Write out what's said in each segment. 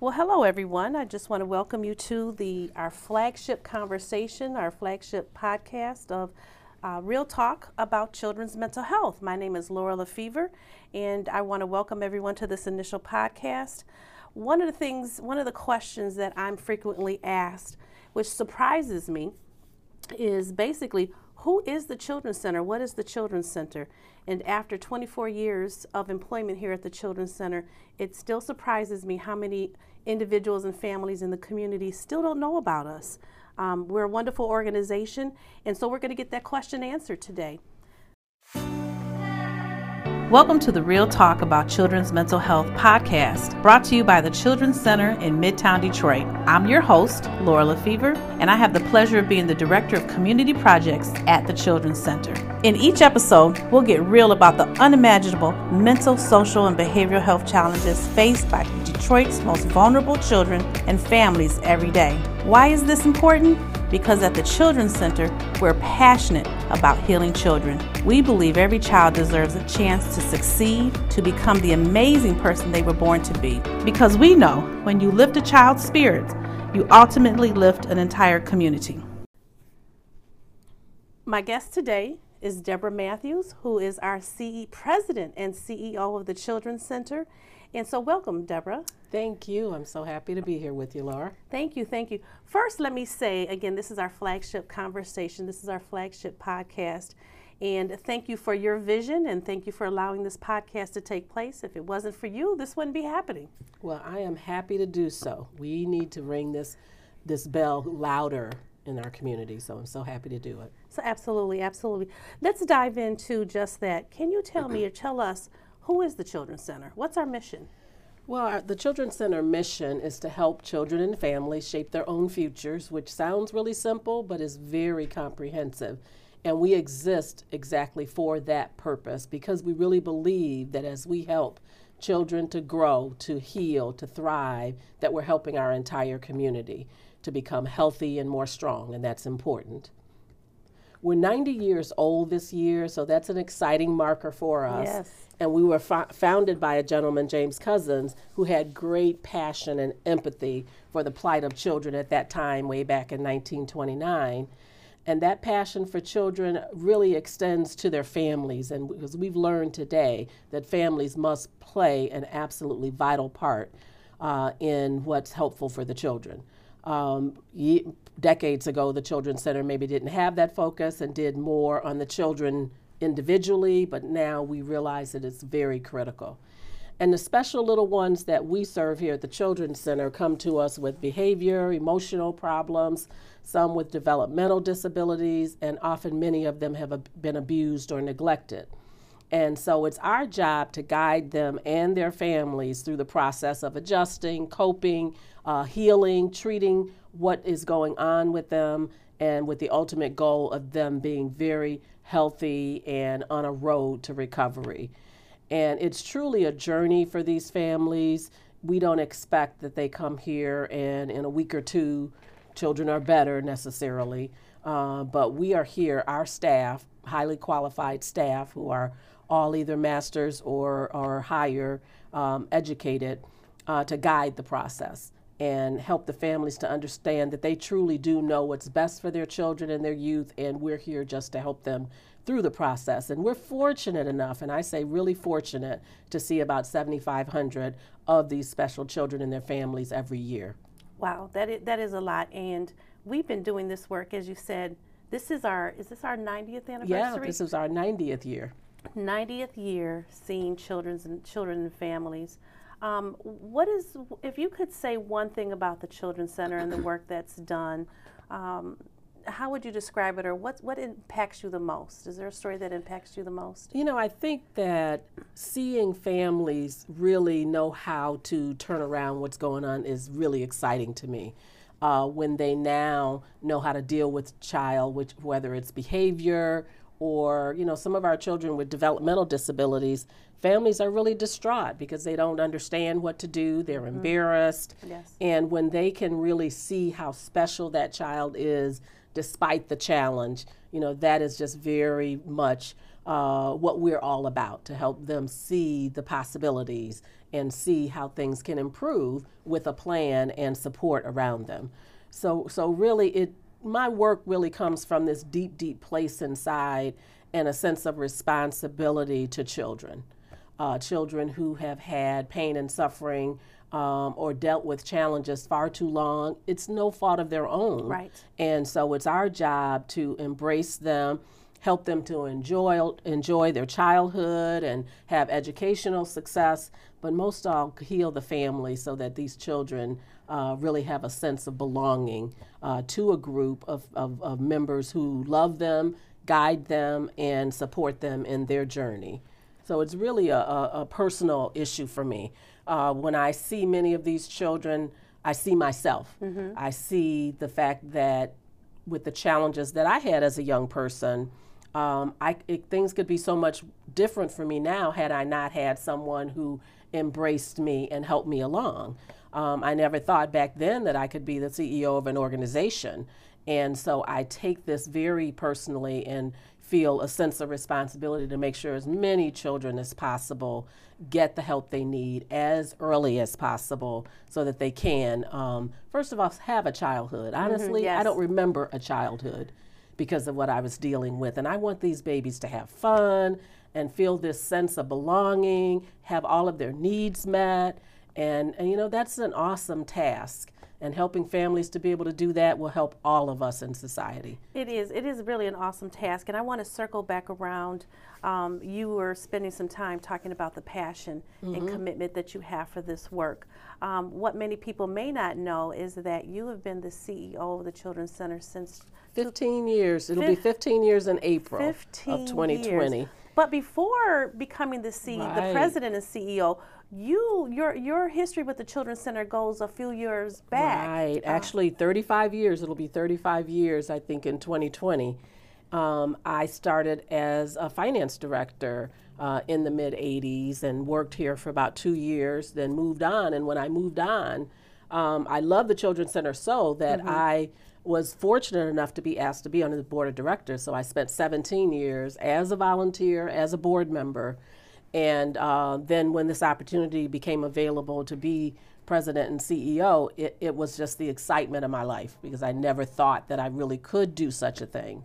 Well, hello everyone. I just want to welcome you to the our flagship conversation, our flagship podcast of uh, Real Talk about children's mental health. My name is Laura Lefevre, and I want to welcome everyone to this initial podcast. One of the things, one of the questions that I'm frequently asked, which surprises me, is basically who is the Children's Center? What is the Children's Center? And after 24 years of employment here at the Children's Center, it still surprises me how many individuals and families in the community still don't know about us. Um, we're a wonderful organization, and so we're going to get that question answered today. Welcome to the Real Talk About Children's Mental Health podcast, brought to you by the Children's Center in Midtown Detroit. I'm your host, Laura Lefevre, and I have the pleasure of being the Director of Community Projects at the Children's Center. In each episode, we'll get real about the unimaginable mental, social, and behavioral health challenges faced by Detroit's most vulnerable children and families every day. Why is this important? Because at the Children's Center, we're passionate about healing children. We believe every child deserves a chance to succeed, to become the amazing person they were born to be. Because we know when you lift a child's spirits, you ultimately lift an entire community. My guest today is Deborah Matthews, who is our CE president and CEO of the Children's Center. And so, welcome, Deborah. Thank you. I'm so happy to be here with you, Laura. Thank you. Thank you. First, let me say again, this is our flagship conversation, this is our flagship podcast. And thank you for your vision and thank you for allowing this podcast to take place. If it wasn't for you, this wouldn't be happening. Well, I am happy to do so. We need to ring this this bell louder in our community, so I'm so happy to do it. So absolutely, absolutely. Let's dive into just that. Can you tell me or tell us who is the Children's Center? What's our mission? Well, our, the Children's Center mission is to help children and families shape their own futures, which sounds really simple but is very comprehensive. And we exist exactly for that purpose because we really believe that as we help children to grow, to heal, to thrive, that we're helping our entire community to become healthy and more strong, and that's important. We're 90 years old this year, so that's an exciting marker for us. Yes and we were fo- founded by a gentleman, James Couzens, who had great passion and empathy for the plight of children at that time, way back in 1929. And that passion for children really extends to their families, and because we've learned today that families must play an absolutely vital part uh, in what's helpful for the children. Um, ye- decades ago, the Children's Center maybe didn't have that focus and did more on the children individually, but now we realize that it's very critical. And the special little ones that we serve here at the Children's Center come to us with behavior, emotional problems, some with developmental disabilities, and often many of them have been abused or neglected. And so it's our job to guide them and their families through the process of adjusting, coping, uh, healing, treating what is going on with them, and with the ultimate goal of them being very healthy and on a road to recovery. And it's truly a journey for these families. We don't expect that they come here and in a week or two, children are better necessarily. Uh, but we are here, our staff, highly qualified staff who are all either masters or, or higher um, educated uh, to guide the process and help the families to understand that they truly do know what's best for their children and their youth, and we're here just to help them through the process. And we're fortunate enough, and I say really fortunate, to see about 7,500 of these special children and their families every year. Wow, that is, that is a lot. And we've been doing this work, as you said. This is our is this our 90th anniversary? Yeah, this is our 90th year. 90th year seeing children's and children and families. Um, what is, if you could say one thing about the Children's Center and the work that's done, um, how would you describe it, or what what impacts you the most? Is there a story that impacts you the most? You know, I think that seeing families really know how to turn around what's going on is really exciting to me. Uh, when they now know how to deal with child, which whether it's behavior or you know some of our children with developmental disabilities families are really distraught because they don't understand what to do they're mm-hmm. embarrassed yes. and when they can really see how special that child is despite the challenge you know that is just very much uh, what we're all about to help them see the possibilities and see how things can improve with a plan and support around them. So, so really, it my work really comes from this deep, deep place inside and a sense of responsibility to children. Uh, children who have had pain and suffering um, or dealt with challenges far too long, it's no fault of their own. Right. And so it's our job to embrace them, help them to enjoy enjoy their childhood and have educational success, but most all heal the family so that these children uh, really have a sense of belonging uh, to a group of, of, of members who love them, guide them, and support them in their journey. So it's really a, a, a personal issue for me. Uh, when I see many of these children, I see myself. Mm-hmm. I see the fact that with the challenges that I had as a young person, um, I, it, things could be so much different for me now had I not had someone who embraced me and helped me along. Um, I never thought back then that I could be the CEO of an organization. And so I take this very personally and feel a sense of responsibility to make sure as many children as possible get the help they need as early as possible so that they can, um, first of all, have a childhood. Mm-hmm, Honestly, mm-hmm, yes. I don't remember a childhood because of what I was dealing with. And I want these babies to have fun and feel this sense of belonging, have all of their needs met. And, and you know, that's an awesome task and helping families to be able to do that will help all of us in society. It is. It is really an awesome task. And I want to circle back around. Um, you were spending some time talking about the passion mm-hmm. and commitment that you have for this work. Um, what many people may not know is that you have been the CEO of the Children's Center since 15 years. It'll be 15 years in April of 2020. Years. But before becoming the CEO, right. the president and CEO, you your your history with the Children's Center goes a few years back. Right, uh, actually 35 years. It'll be 35 years, I think, in 2020. Um, I started as a finance director uh, in the mid 80s and worked here for about two years, then moved on. And when I moved on, um, I love the Children's Center so that mm-hmm. I was fortunate enough to be asked to be on the board of directors. So I spent 17 years as a volunteer, as a board member and uh, then when this opportunity became available to be president and CEO, it, it was just the excitement of my life because I never thought that I really could do such a thing.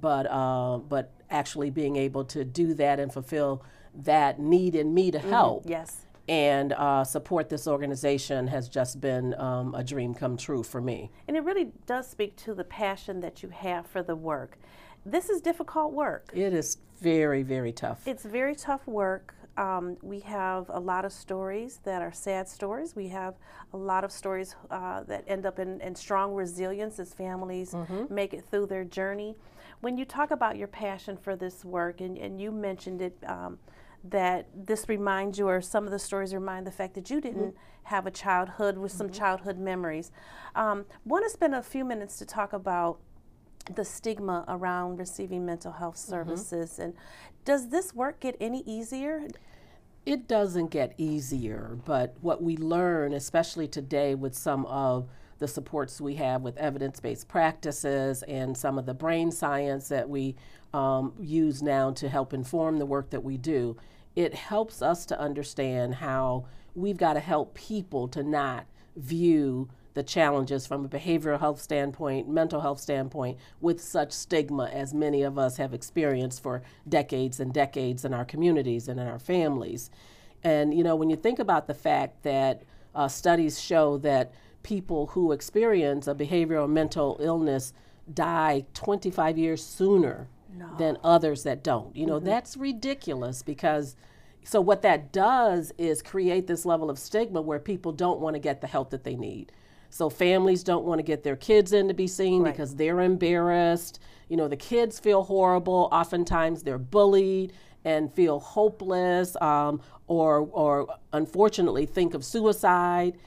But, uh, but actually being able to do that and fulfill that need in me to mm-hmm. help. Mm-hmm. Yes. And uh, support this organization has just been um, a dream come true for me. And it really does speak to the passion that you have for the work. This is difficult work. It is very, very tough. It's very tough work. Um, we have a lot of stories that are sad stories. We have a lot of stories uh, that end up in, in, strong resilience as families mm-hmm. make it through their journey. When you talk about your passion for this work, and, and you mentioned it, um, that this reminds you, or some of the stories remind the fact that you didn't mm-hmm. have a childhood with some mm-hmm. childhood memories. Um, Want to spend a few minutes to talk about the stigma around receiving mental health mm-hmm. services. Mm-hmm. And does this work get any easier? It doesn't get easier, but what we learn, especially today with some of the supports we have with evidence based practices and some of the brain science that we um, use now to help inform the work that we do, it helps us to understand how we've got to help people to not view the challenges from a behavioral health standpoint, mental health standpoint, with such stigma as many of us have experienced for decades and decades in our communities and in our families. And, you know, when you think about the fact that uh, studies show that people who experience a behavioral mental illness die 25 years sooner no. than others that don't. You know, mm-hmm. that's ridiculous because so what that does is create this level of stigma where people don't want to get the help that they need. So families don't want to get their kids in to be seen right. because they're embarrassed. You know, the kids feel horrible. Oftentimes they're bullied and feel hopeless um, or, or unfortunately think of suicide.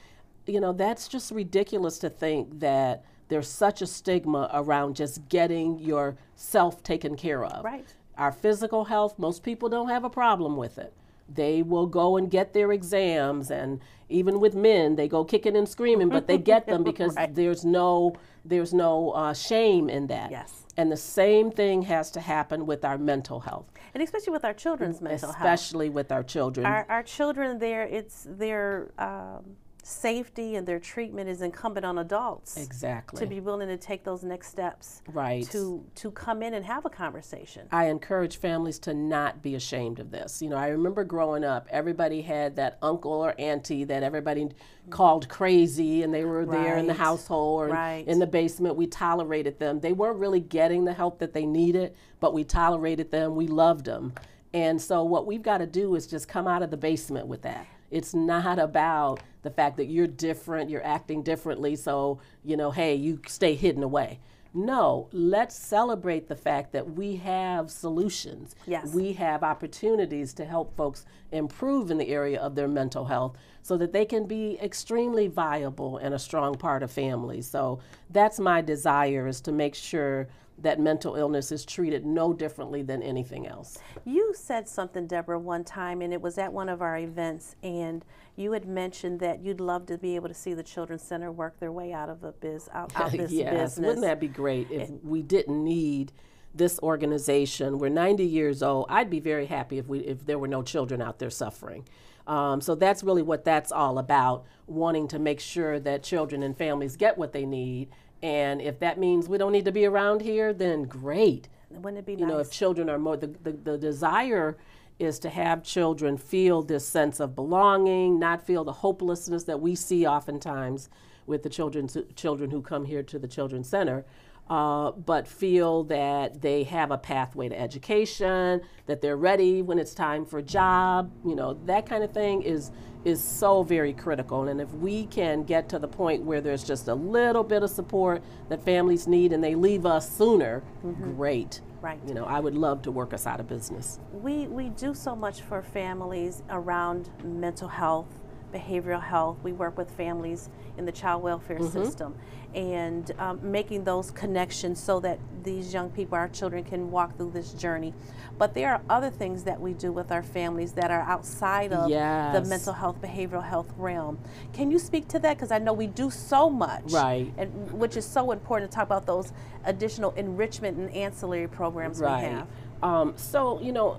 You know, that's just ridiculous to think that there's such a stigma around just getting yourself taken care of. Right. Our physical health, most people don't have a problem with it. They will go and get their exams and even with men they go kicking and screaming but they get them because right. there's no there's no uh, shame in that. Yes. And the same thing has to happen with our mental health. And especially with our children's mental especially health. Especially with our children. Our, our children there it's their um, safety and their treatment is incumbent on adults exactly. to be willing to take those next steps right. to to come in and have a conversation. I encourage families to not be ashamed of this. You know i remember growing up everybody had that uncle or auntie that everybody called crazy and they were there right. in the household or right. in the basement. We tolerated them. They weren't really getting the help that they needed but we tolerated them. We loved them. And so what we've got to do is just come out of the basement with that it's not about the fact that you're different, you're acting differently, so, you know, hey, you stay hidden away. No, let's celebrate the fact that we have solutions. Yes. We have opportunities to help folks improve in the area of their mental health so that they can be extremely viable and a strong part of families. So that's my desire is to make sure that mental illness is treated no differently than anything else. You said something, Deborah, one time, and it was at one of our events, and you had mentioned that you'd love to be able to see the Children's Center work their way out of a biz out, out this yes. business. Wouldn't that be great if it, we didn't need this organization? We're 90 years old. I'd be very happy if we if there were no children out there suffering. Um, so that's really what that's all about, wanting to make sure that children and families get what they need and if that means we don't need to be around here, then great. Wouldn't it be you nice? know, if children are more, the, the, the desire is to have children feel this sense of belonging, not feel the hopelessness that we see oftentimes with the children, children who come here to the Children's Center uh, but feel that they have a pathway to education, that they're ready when it's time for a job, you know, that kind of thing is is so very critical. And if we can get to the point where there's just a little bit of support that families need and they leave us sooner, mm-hmm. great. Right. You know, I would love to work us out of business. We we do so much for families around mental health, behavioral health. We work with families in the child welfare mm-hmm. system and um, making those connections so that these young people, our children, can walk through this journey. But there are other things that we do with our families that are outside of yes. the mental health, behavioral health realm. Can you speak to that? Because I know we do so much, right? And which is so important to talk about those additional enrichment and ancillary programs right. we have. Um, so you know.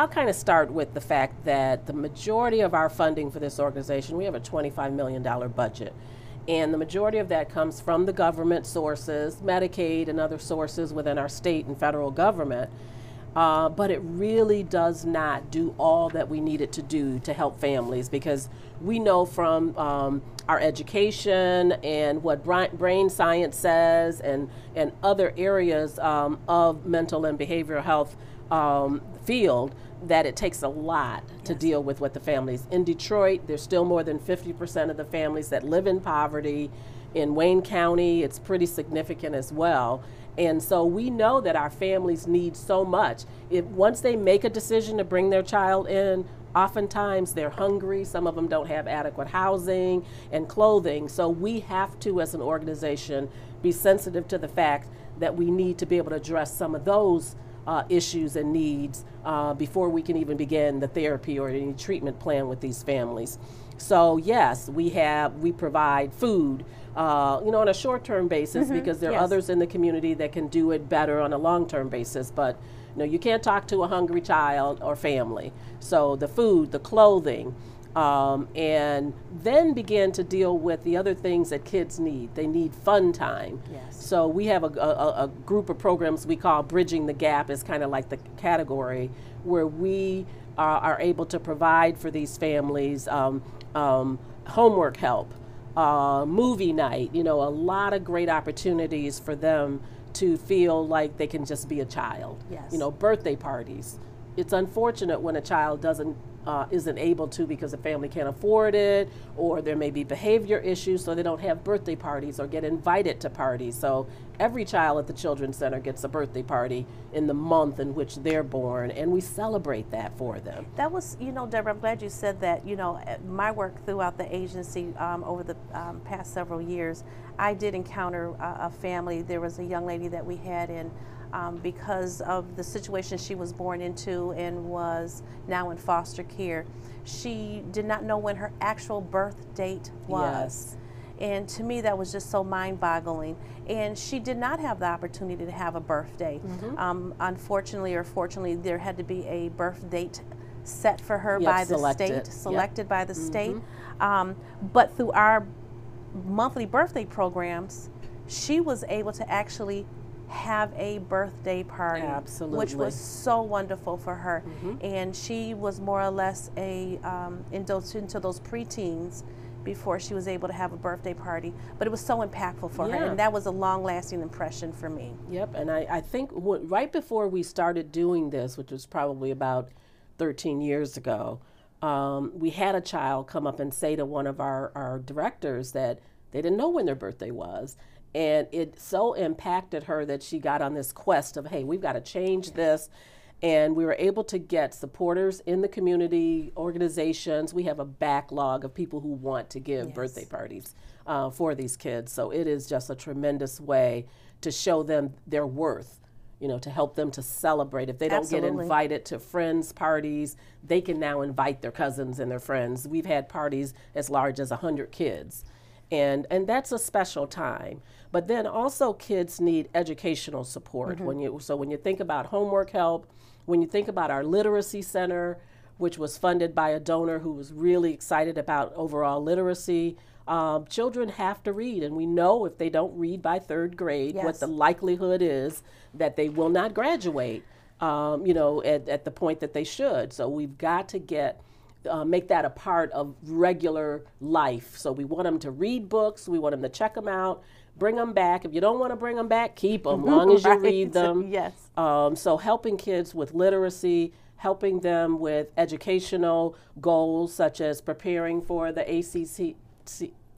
I'll kind of start with the fact that the majority of our funding for this organization, we have a $25 million budget. And the majority of that comes from the government sources, Medicaid and other sources within our state and federal government. Uh, but it really does not do all that we need it to do to help families because we know from um, our education and what brain science says and, and other areas um, of mental and behavioral health um, field that it takes a lot yes. to deal with what the families in Detroit. There's still more than 50% of the families that live in poverty. In Wayne County, it's pretty significant as well. And so we know that our families need so much. If once they make a decision to bring their child in, oftentimes they're hungry. Some of them don't have adequate housing and clothing. So we have to, as an organization, be sensitive to the fact that we need to be able to address some of those uh, issues and needs uh, before we can even begin the therapy or any treatment plan with these families. So yes, we have we provide food, uh, you know, on a short-term basis mm-hmm. because there are yes. others in the community that can do it better on a long-term basis. But you know, you can't talk to a hungry child or family. So the food, the clothing, um, and then begin to deal with the other things that kids need. They need fun time. Yes. So we have a, a, a group of programs we call Bridging the Gap is kind of like the category where we are, are able to provide for these families um, um, homework help, uh, movie night, you know, a lot of great opportunities for them to feel like they can just be a child. Yes. You know, birthday parties. It's unfortunate when a child doesn't uh, isn't able to because the family can't afford it, or there may be behavior issues, so they don't have birthday parties or get invited to parties. So every child at the Children's Center gets a birthday party in the month in which they're born, and we celebrate that for them. That was, you know, Deborah, I'm glad you said that. You know, my work throughout the agency um, over the um, past several years, I did encounter a family. There was a young lady that we had in um, because of the situation she was born into and was now in foster care. She did not know when her actual birth date was. Yes. And to me, that was just so mind boggling. And she did not have the opportunity to have a birthday. Mm-hmm. Um, unfortunately, or fortunately, there had to be a birth date set for her Yep, by the selected. state, Yep. Mm-hmm. selected by the state. Um, but through our monthly birthday programs, she was able to actually have a birthday party, which was so wonderful for her. And she was more or less a um, indulged into those preteens before she was able to have a birthday party. But it was so impactful for her, and that was a long-lasting impression for me. Yep, and I, I think w- right before we started doing this, which was probably about 13 years ago, um, we had a child come up and say to one of our, our directors that they didn't know when their birthday was. And it so impacted her that she got on this quest of, hey, we've got to change this. And we were able to get supporters in the community, organizations. We have a backlog of people who want to give birthday parties uh, for these kids. So it is just a tremendous way to show them their worth, you know, to help them to celebrate. If they don't get invited to friends' parties, they can now invite their cousins and their friends. We've had parties as large as 100 kids. And, and that's a special time. But then also kids need educational support. When you so when you think about homework help, when you think about our literacy center, which was funded by a donor who was really excited about overall literacy. Um, children have to read, and we know if they don't read by third grade, what the likelihood is that they will not graduate. Um, you know, at, at the point that they should. So we've got to get uh, make that a part of regular life. So we want them to read books. We want them to check them out, bring them back. If you don't want to bring them back, keep them, long as you read them. Yes. Um, so helping kids with literacy, helping them with educational goals such as preparing for the ACC,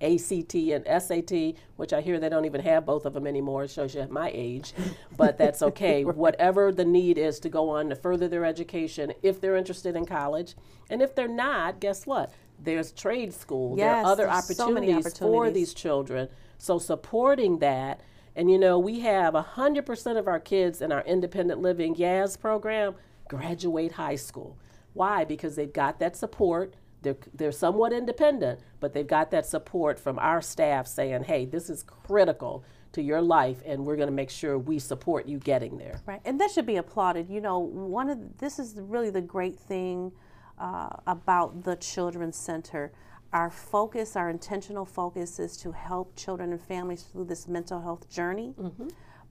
ACT and SAT, which I hear they don't even have both of them anymore. It shows you at my age, but that's okay. Whatever the need is to go on to further their education, if they're interested in college, and if they're not, guess what? There's trade school. Yes, there are other there's so opportunities for these children. So supporting that, and you know, we have 100% of our kids in our independent living YAS program graduate high school. Why? Because they've got that support. They're, they're somewhat independent, but they've got that support from our staff saying, hey, this is critical to your life, and we're going to make sure we support you getting there. Right, and that should be applauded. You know, one of this is really the great thing uh, about the Children's Center. Our focus, our intentional focus, is to help children and families through this mental health journey.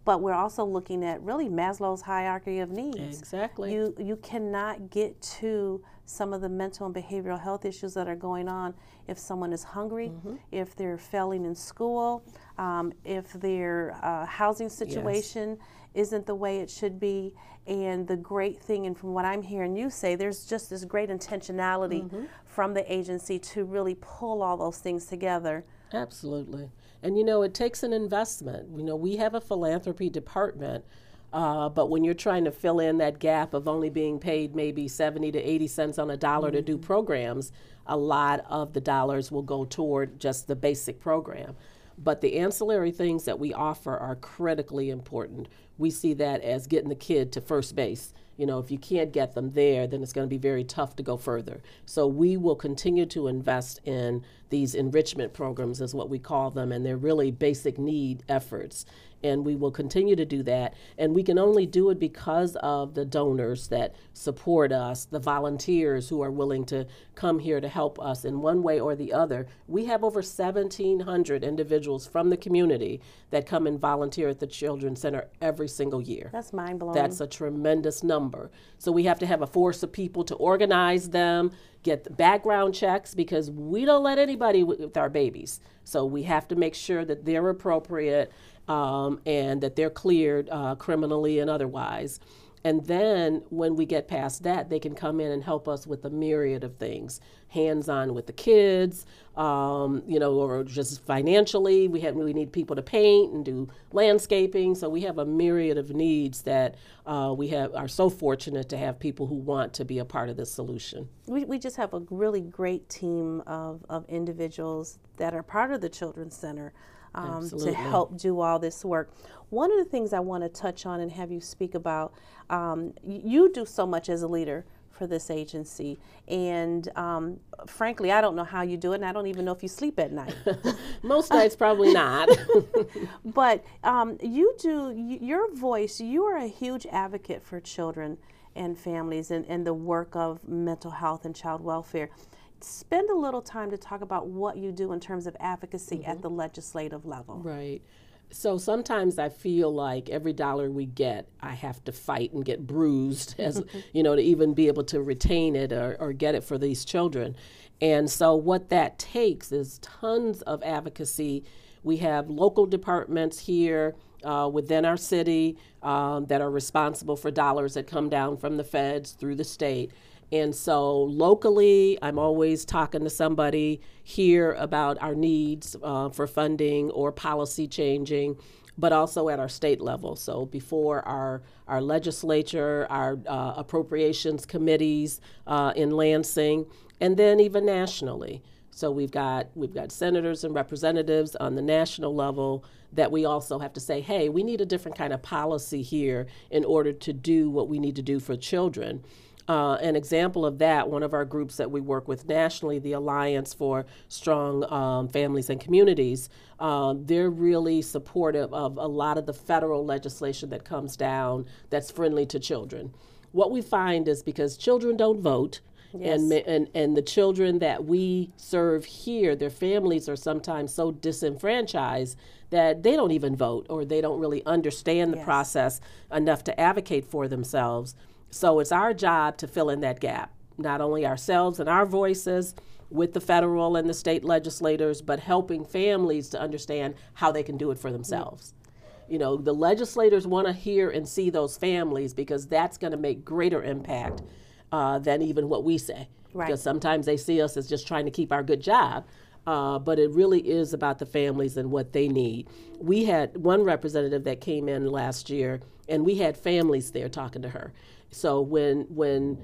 But we're also looking at really Maslow's hierarchy of needs. Exactly. You you cannot get to some of the mental and behavioral health issues that are going on if someone is hungry, Mm-hmm. if they're failing in school, um, if their uh, housing situation isn't the way it should be. And the great thing, and from what I'm hearing you say, there's just this great intentionality Mm-hmm. from the agency to really pull all those things together. Absolutely. And you know, it takes an investment. You know, we have a philanthropy department, uh, but when you're trying to fill in that gap of only being paid maybe 70 to 80 cents on a dollar to do programs, a lot of the dollars will go toward just the basic program. But the ancillary things that we offer are critically important. We see that as getting the kid to first base. You know, if you can't get them there, then it's going to be very tough to go further. So we will continue to invest in these enrichment programs, is what we call them, and they're really basic need efforts. And we will continue to do that. And we can only do it because of the donors that support us, the volunteers who are willing to come here to help us in one way or the other. We have over 1,700 individuals from the community that come and volunteer at the Children's Center every single year. That's mind blowing. That's a tremendous number. So we have to have a force of people to organize them, get the background checks because we don't let anybody with, with our babies. So we have to make sure that they're appropriate um, and that they're cleared uh, criminally and otherwise. And then when we get past that, they can come in and help us with a myriad of things hands on with the kids, um, you know, or just financially. We have we need people to paint and do landscaping. So we have a myriad of needs that uh, we have are so fortunate to have people who want to be a part of this solution. We, we just have a really great team of, of individuals that are part of the Children's Center um, to help do all this work. One of the things I want to touch on and have you speak about, um, you do so much as a leader for this agency, and um, frankly, I don't know how you do it, and I don't even know if you sleep at night. Most nights, probably not. but um, you do, your voice, you are a huge advocate for children and families and, and the work of mental health and child welfare spend a little time to talk about what you do in terms of advocacy mm-hmm. at the legislative level. Right. So sometimes I feel like every dollar we get, I have to fight and get bruised, as you know, to even be able to retain it or, or get it for these children. And so what that takes is tons of advocacy. We have local departments here uh, within our city um, that are responsible for dollars that come down from the feds through the state. And so locally, I'm always talking to somebody here about our needs uh, for funding or policy changing, but also at our state level. So before our, our legislature, our uh, appropriations committees uh, in Lansing, and then even nationally. So we've got we've got senators and representatives on the national level that we also have to say, hey, we need a different kind of policy here in order to do what we need to do for children. Uh, an example of that, one of our groups that we work with nationally, the Alliance for Strong um, Families and Communities, uh, they're really supportive of a lot of the federal legislation that comes down that's friendly to children. What we find is because children don't vote, Yes. And, and and the children that we serve here, their families are sometimes so disenfranchised that they don't even vote or they don't really understand the yes. process enough to advocate for themselves. So it's our job to fill in that gap, not only ourselves and our voices with the federal and the state legislators, but helping families to understand how they can do it for themselves. You know, the legislators want to hear and see those families because that's going to make greater impact uh, than even what we say. Right. Because sometimes they see us as just trying to keep our good job. Uh, but it really is about the families and what they need. We had one representative that came in last year, and we had families there talking to her. So when when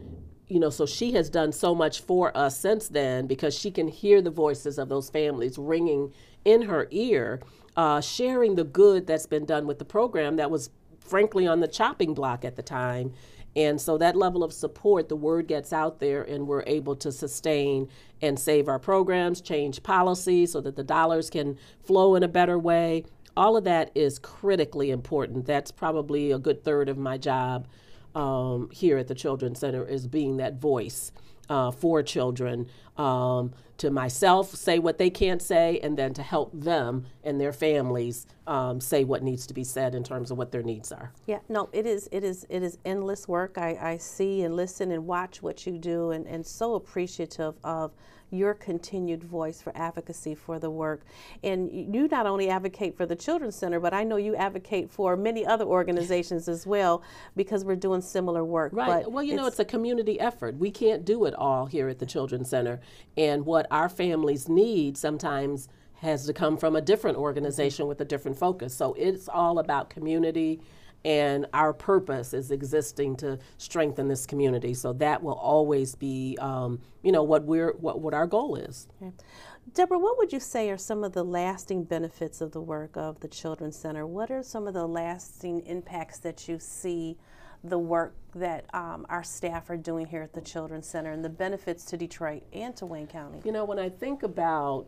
you know, so she has done so much for us since then because she can hear the voices of those families ringing in her ear, uh, sharing the good that's been done with the program that was frankly on the chopping block at the time. And so that level of support, the word gets out there, and we're able to sustain and save our programs, change policy so that the dollars can flow in a better way. All of that is critically important. That's probably a good third of my job um, here at the Children's Center is being that voice uh, for children um, to myself say what they can't say and then to help them and their families um, say what needs to be said in terms of what their needs are. Yeah no it is it is it is endless work. I, I see and listen and watch what you do and, and so appreciative of your continued voice for advocacy for the work. And you not only advocate for the Children's Center, but I know you advocate for many other organizations as well because we're doing similar work. Right. But well, you it's, know, it's a community effort. We can't do it all here at the Children's Center. And what our families need sometimes has to come from a different organization with a different focus. So it's all about community and our purpose is existing to strengthen this community. So that will always be, um, you know, what we're what, what our goal is. Okay. Deborah, what would you say are some of the lasting benefits of the work of the Children's Center? What are some of the lasting impacts that you see the work that um, our staff are doing here at the Children's Center and the benefits to Detroit and to Wayne County? You know, when I think about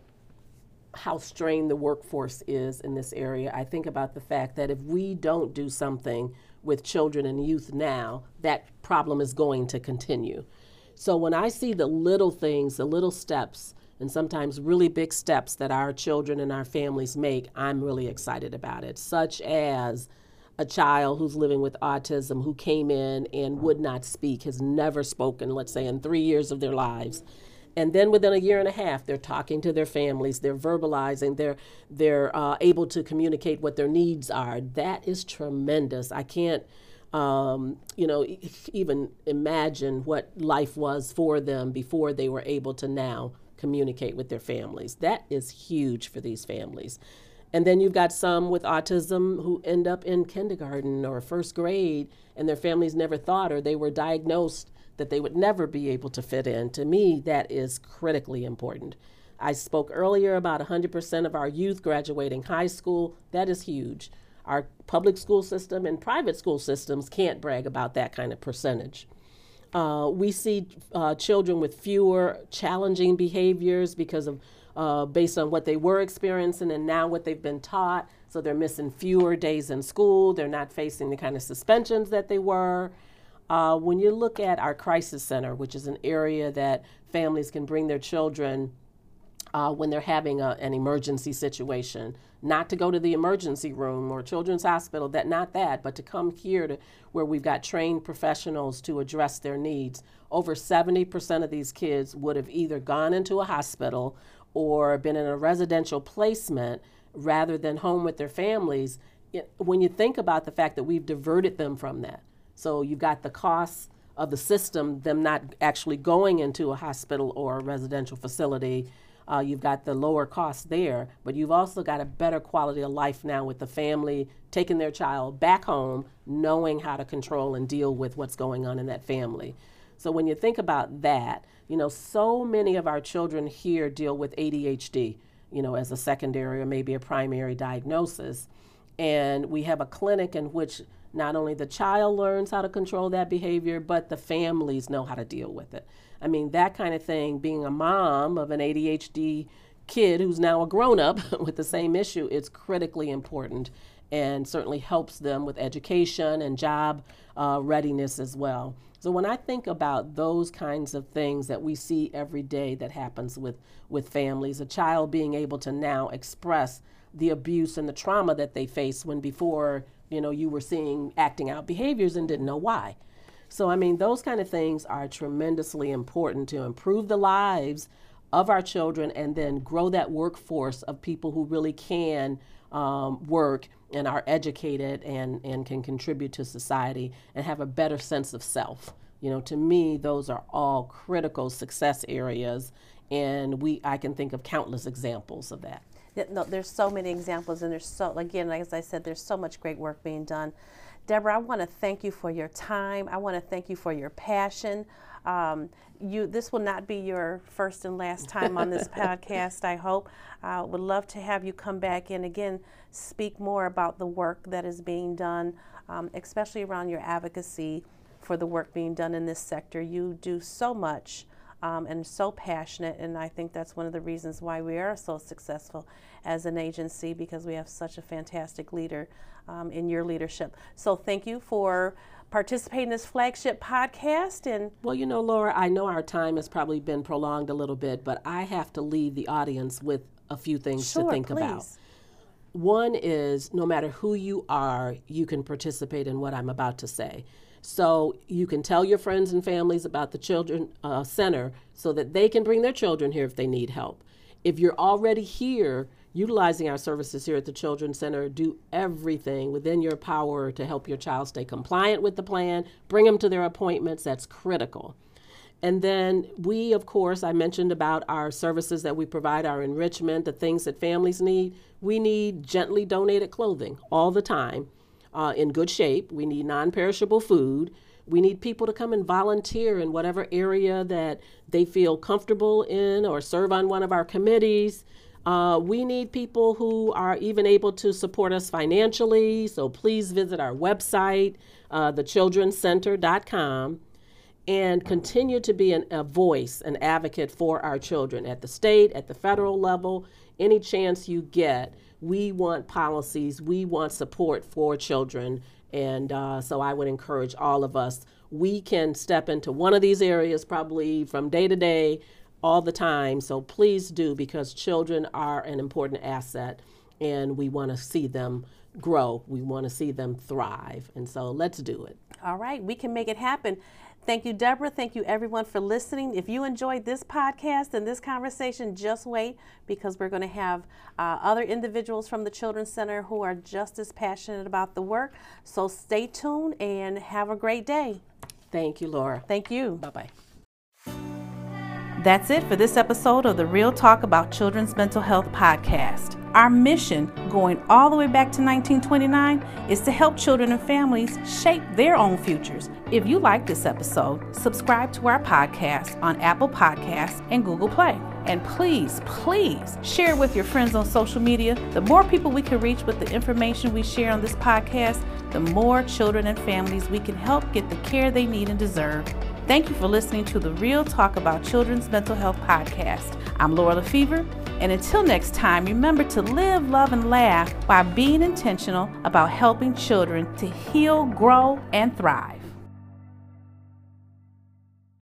how strained the workforce is in this area, I think about the fact that if we don't do something with children and youth now, that problem is going to continue. So when I see the little things, the little steps, and sometimes really big steps that our children and our families make, I'm really excited about it, such as a child who's living with autism who came in and would not speak, has never spoken, let's say, in three years of their lives and then within a year and a half they're talking to their families they're verbalizing they're they're uh, able to communicate what their needs are that is tremendous i can't um, you know, even imagine what life was for them before they were able to now communicate with their families. That is huge for these families. And then you've got some with autism who end up in kindergarten or first grade, and their families never thought or they were diagnosed that they would never be able to fit in. To me, that is critically important. I spoke earlier about 100% of our youth graduating high school. That is huge. Our public school system and private school systems can't brag about that kind of percentage. Uh, we see uh, children with fewer challenging behaviors because of uh, based on what they were experiencing and now what they've been taught. So they're missing fewer days in school. They're not facing the kind of suspensions that they were. Uh, when you look at our crisis center, which is an area that families can bring their children uh, when they're having a, an emergency situation, not to go to the emergency room or children's hospital, that not that, but to come here to where we've got trained professionals to address their needs. Over 70% of these kids would have either gone into a hospital or been in a residential placement rather than home with their families. When you think about the fact that we've diverted them from that, so you've got the costs of the system, them not actually going into a hospital or a residential facility uh, you've got the lower costs there, but you've also got a better quality of life now with the family taking their child back home, knowing how to control and deal with what's going on in that family. So when you think about that, you know, so many of our children here deal with ADHD, you know, as a secondary or maybe a primary diagnosis. And we have a clinic in which not only the child learns how to control that behavior, but the families know how to deal with it. I mean, that kind of thing, being a mom of an ADHD kid who's now a grown up with the same issue, it's critically important and certainly helps them with education and job uh, readiness as well. So when I think about those kinds of things that we see every day that happens with, with families, a child being able to now express the abuse and the trauma that they face when before, you know, you were seeing acting out behaviors and didn't know why. So, I mean, those kind of things are tremendously important to improve the lives of our children and then grow that workforce of people who really can um, work and are educated and, and can contribute to society and have a better sense of self. You know, to me, those are all critical success areas, and we I can think of countless examples of that. No, there's so many examples, and there's so again, as I said, there's so much great work being done. Deborah, I want to thank you for your time. I want to thank you for your passion. Um, you, this will not be your first and last time on this podcast. I hope. I uh, would love to have you come back and again speak more about the work that is being done, um, especially around your advocacy for the work being done in this sector. You do so much um, and so passionate. And I think that's one of the reasons why we are so successful as an agency because we have such a fantastic leader um, in your leadership. So thank you for participating in this flagship podcast and well you know laura i know our time has probably been prolonged a little bit but i have to leave the audience with a few things sure, to think please. about one is no matter who you are you can participate in what i'm about to say so you can tell your friends and families about the Children uh, Center so that they can bring their children here if they need help. If you're already here utilizing our services here at the Children's Center, do everything within your power to help your child stay compliant with the plan, bring them to their appointments. That's critical. And then we, of course, I mentioned about our services that we provide, our enrichment, the things that families need. We need gently donated clothing all the time uh, in good shape. We need non perishable food. We need people to come and volunteer in whatever area that they feel comfortable in or serve on one of our committees. Uh, we need people who are even able to support us financially. So please visit our website, uh, thechildrencenter.com, and continue to be an, a voice, an advocate for our children at the state, at the federal level, any chance you get we want policies, we want support for children. And uh, so I would encourage all of us. We can step into one of these areas probably from day to day, all the time. So please do, because children are an important asset. and we want to see them grow. We want to see them thrive. And so let's do it. All right, we can make it happen. Thank you, Deborah. Thank you, everyone, for listening. If you enjoyed this podcast and this conversation, just wait because we're going to have uh, other individuals from the Children's Center who are just as passionate about the work. So stay tuned and have a great day. Thank you, Laura. Thank you. Bye bye. That's it for this episode of the Real Talk About Children's Mental Health podcast. Our mission, going all the way back to 1929, is to help children and families shape their own futures. If you like this episode, subscribe to our podcast on Apple Podcasts and Google Play. And please, please share it with your friends on social media. The more people we can reach with the information we share on this podcast, the more children and families we can help get the care they need and deserve. Thank you for listening to the Real Talk About Children's Mental Health podcast. I'm Laura Lefevre, and until next time, remember to live, love, and laugh by being intentional about helping children to heal, grow, and thrive.